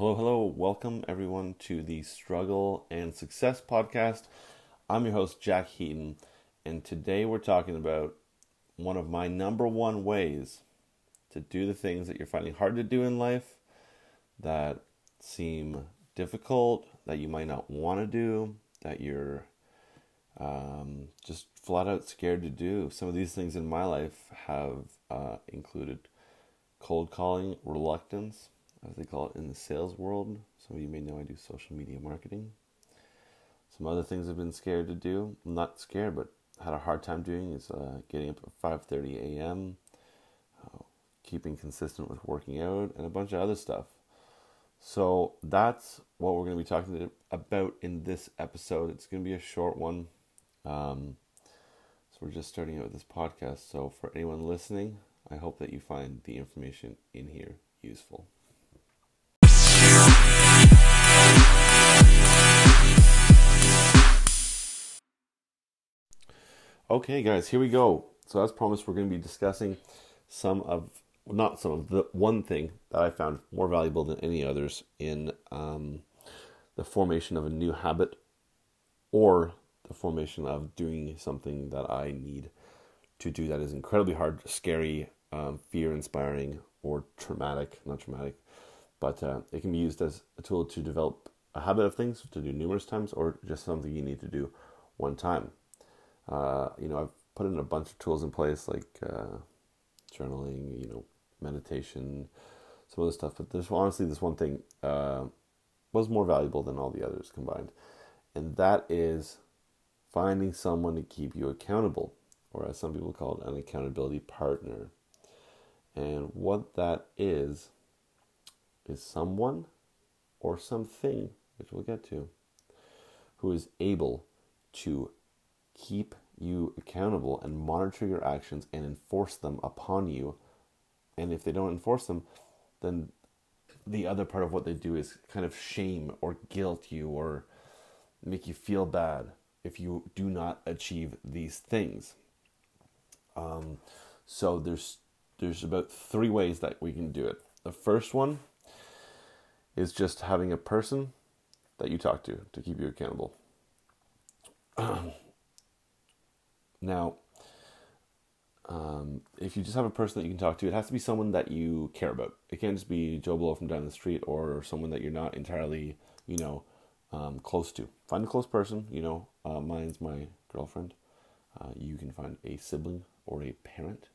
Hello, hello. Welcome everyone to the Struggle and Success podcast. I'm your host, Jack Heaton, and today we're talking about one of my number one ways to do the things that you're finding hard to do in life, that seem difficult, that you might not want to do, that you're um, just flat out scared to do. Some of these things in my life have uh, included cold calling, reluctance, as they call it in the sales world. Some of you may know I do social media marketing. Some other things I've been scared to do. I'm not scared, but had a hard time doing is uh, getting up at 5:30 a.m., uh, keeping consistent with working out, and a bunch of other stuff. So that's what we're going to be talking about in this episode. It's going to be a short one. Um, so we're just starting out with this podcast. So for anyone listening, I hope that you find the information in here useful. Okay, guys, here we go. So, as promised, we're going to be discussing some of, not some of, the one thing that I found more valuable than any others in um, the formation of a new habit or the formation of doing something that I need to do that is incredibly hard, scary, um, fear inspiring, or traumatic. Not traumatic, but uh, it can be used as a tool to develop a habit of things to do numerous times or just something you need to do one time. Uh, you know, I've put in a bunch of tools in place like uh, journaling, you know, meditation, some other stuff. But there's honestly this one thing uh, was more valuable than all the others combined, and that is finding someone to keep you accountable, or as some people call it, an accountability partner. And what that is is someone or something, which we'll get to, who is able to keep you accountable and monitor your actions and enforce them upon you. And if they don't enforce them, then the other part of what they do is kind of shame or guilt you or make you feel bad if you do not achieve these things. Um, so there's there's about three ways that we can do it. The first one is just having a person that you talk to to keep you accountable. Now, um, if you just have a person that you can talk to, it has to be someone that you care about. It can't just be Joe Blow from down the street or someone that you're not entirely, you know, um, close to. Find a close person. You know, uh, mine's my girlfriend. Uh, you can find a sibling or a parent,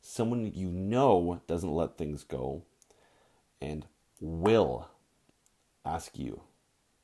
someone you know doesn't let things go, and will ask you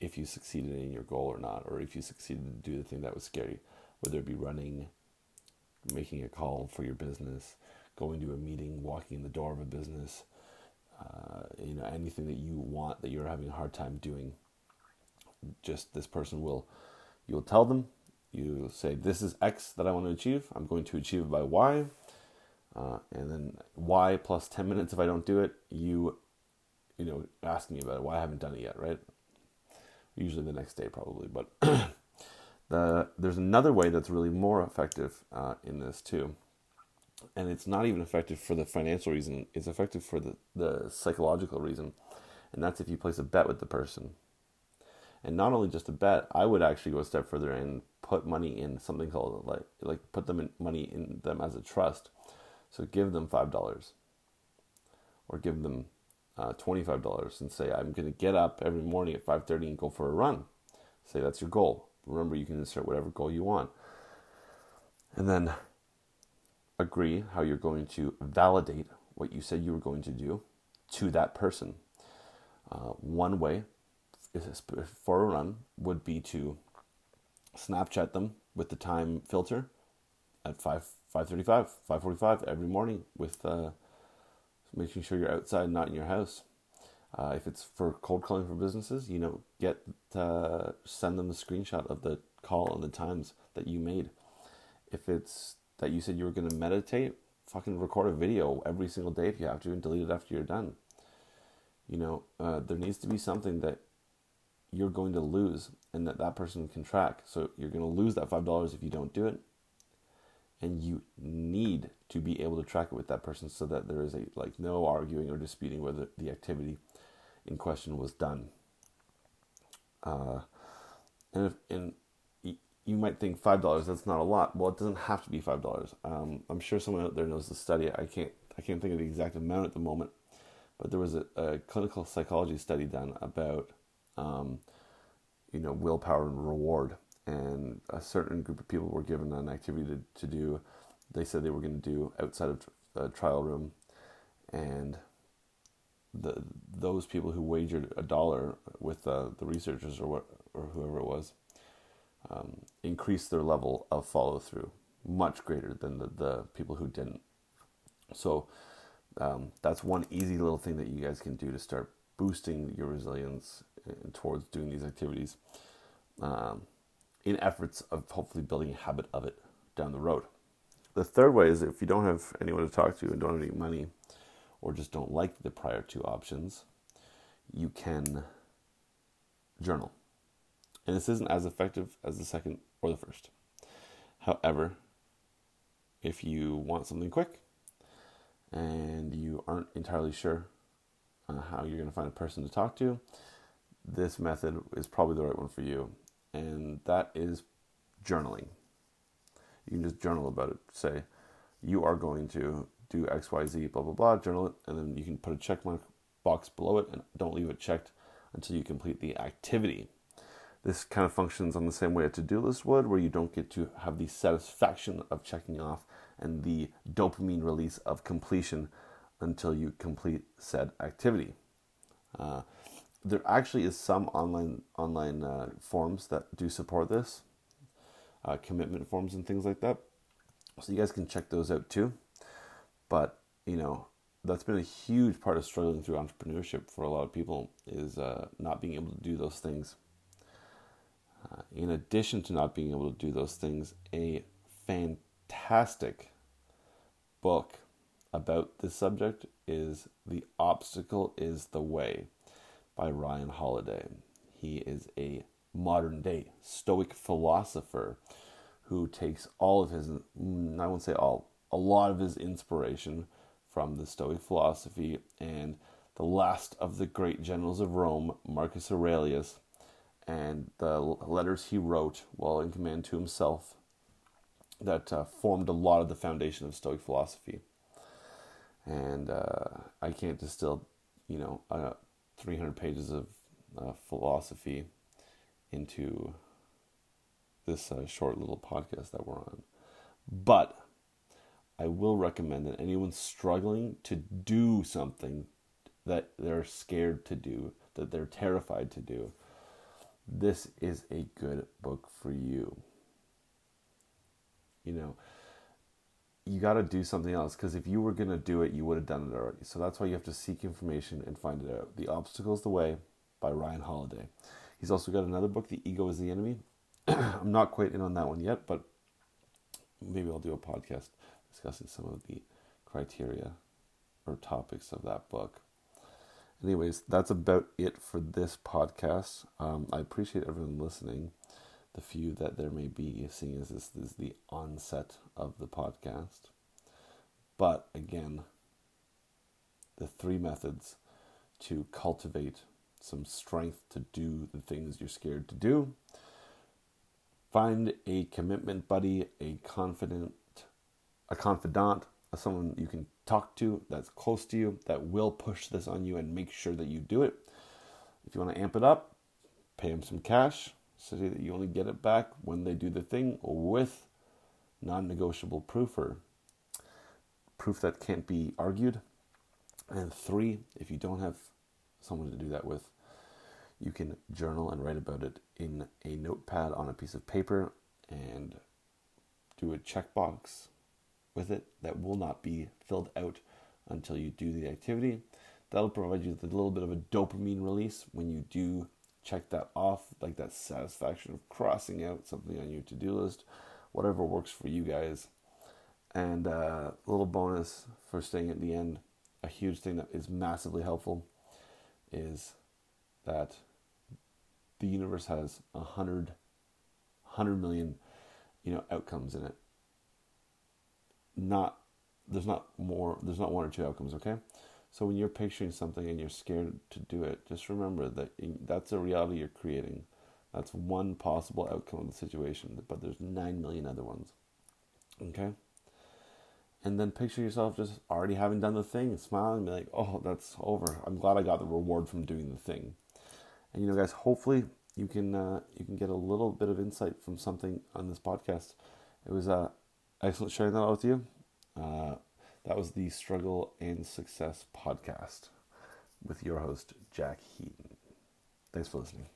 if you succeeded in your goal or not, or if you succeeded to do the thing that was scary, whether it be running making a call for your business, going to a meeting, walking in the door of a business, uh, you know, anything that you want that you're having a hard time doing. Just this person will, you'll tell them, you say, This is X that I want to achieve. I'm going to achieve it by Y. Uh, and then Y plus 10 minutes if I don't do it, you, you know, ask me about it, why I haven't done it yet, right? Usually the next day, probably, but The, there's another way that's really more effective uh, in this too. And it's not even effective for the financial reason, it's effective for the, the psychological reason. And that's if you place a bet with the person. And not only just a bet, I would actually go a step further and put money in something called like like put them in money in them as a trust. So give them five dollars, or give them uh, twenty five dollars, and say I'm going to get up every morning at five thirty and go for a run. Say that's your goal. Remember, you can insert whatever goal you want. And then agree how you're going to validate what you said you were going to do to that person. Uh, one way for a run would be to Snapchat them with the time filter at 5 5:35, 5:45 every morning with uh, making sure you're outside, not in your house. Uh, if it's for cold calling for businesses, you know, get uh, send them a screenshot of the call and the times that you made. If it's that you said you were going to meditate, fucking record a video every single day if you have to and delete it after you're done. You know, uh, there needs to be something that you're going to lose and that that person can track. So you're going to lose that $5 if you don't do it. And you need to be able to track it with that person so that there is a like no arguing or disputing whether the activity in question was done. Uh, and if, and you might think five dollars that's not a lot. Well, it doesn't have to be five dollars. Um, I'm sure someone out there knows the study. I can't I can't think of the exact amount at the moment, but there was a, a clinical psychology study done about um, you know willpower and reward, and a certain group of people were given an activity to, to do. They said they were going to do outside of the trial room, and the those people who wagered a dollar with uh, the researchers or what or whoever it was um, increased their level of follow through much greater than the, the people who didn't. So um, that's one easy little thing that you guys can do to start boosting your resilience towards doing these activities um, in efforts of hopefully building a habit of it down the road. The third way is if you don't have anyone to talk to and don't have any money or just don't like the prior two options, you can journal. And this isn't as effective as the second or the first. However, if you want something quick and you aren't entirely sure how you're going to find a person to talk to, this method is probably the right one for you. And that is journaling. You can just journal about it. Say, you are going to do XYZ, blah, blah, blah, journal it, and then you can put a check mark box below it and don't leave it checked until you complete the activity. This kind of functions on the same way a to do list would, where you don't get to have the satisfaction of checking off and the dopamine release of completion until you complete said activity. Uh, there actually is some online online uh, forms that do support this, uh, commitment forms and things like that. So you guys can check those out too. But you know that's been a huge part of struggling through entrepreneurship for a lot of people is uh, not being able to do those things uh, in addition to not being able to do those things, a fantastic book about this subject is The Obstacle is the Way by Ryan Holiday. He is a modern day Stoic philosopher who takes all of his, mm, I won't say all, a lot of his inspiration from the Stoic philosophy and the last of the great generals of Rome, Marcus Aurelius, and the letters he wrote while in command to himself that uh, formed a lot of the foundation of Stoic philosophy. And uh, I can't distill, you know, uh, 300 pages of uh, philosophy into this uh, short little podcast that we're on. But I will recommend that anyone struggling to do something that they're scared to do, that they're terrified to do, this is a good book for you. You know, you got to do something else because if you were going to do it, you would have done it already. So that's why you have to seek information and find it out. The Obstacle is the Way by Ryan Holiday. He's also got another book, The Ego is the Enemy. I'm not quite in on that one yet, but maybe I'll do a podcast discussing some of the criteria or topics of that book anyways, that's about it for this podcast. Um, I appreciate everyone listening. The few that there may be, seeing as this is the onset of the podcast. But again, the three methods to cultivate some strength to do the things you're scared to do. Find a commitment buddy, a confident, a confidant, someone you can talk to that's close to you that will push this on you and make sure that you do it. If you want to amp it up, pay them some cash so that you only get it back when they do the thing with non negotiable proof or proof that can't be argued. And three, if you don't have someone to do that with, you can journal and write about it in a notepad on a piece of paper and do a checkbox with it that will not be filled out until you do the activity. That'll provide you with a little bit of a dopamine release when you do check that off, like that satisfaction of crossing out something on your to do list, whatever works for you guys. And uh, a little bonus for staying at the end, a huge thing that is massively helpful is that the universe has a hundred, hundred million, you know, outcomes in it not there's not more there's not one or two outcomes okay So when you're picturing something and you're scared to do it, just remember that that's a reality you're creating. That's one possible outcome of the situation, but there's 9 million other ones. Okay? And then picture yourself just already having done the thing, and smiling, be like, oh, that's over. I'm glad I got the reward from doing the thing. And you know, guys, hopefully you can uh, you can get a little bit of insight from something on this podcast. It was uh, excellent sharing that with you. Uh, that was the Struggle and Success podcast with your host, Jack Heaton. Thanks for listening.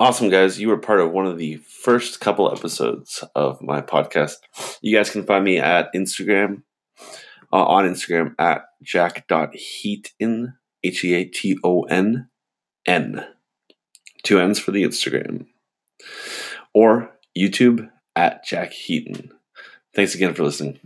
Awesome, guys. You were part of one of the first couple episodes of my podcast. You guys can find me at Instagram, uh, on Instagram at jack.heaton, H E A T O N N. Two N's for the Instagram. Or YouTube at Jack Heaton. Thanks again for listening.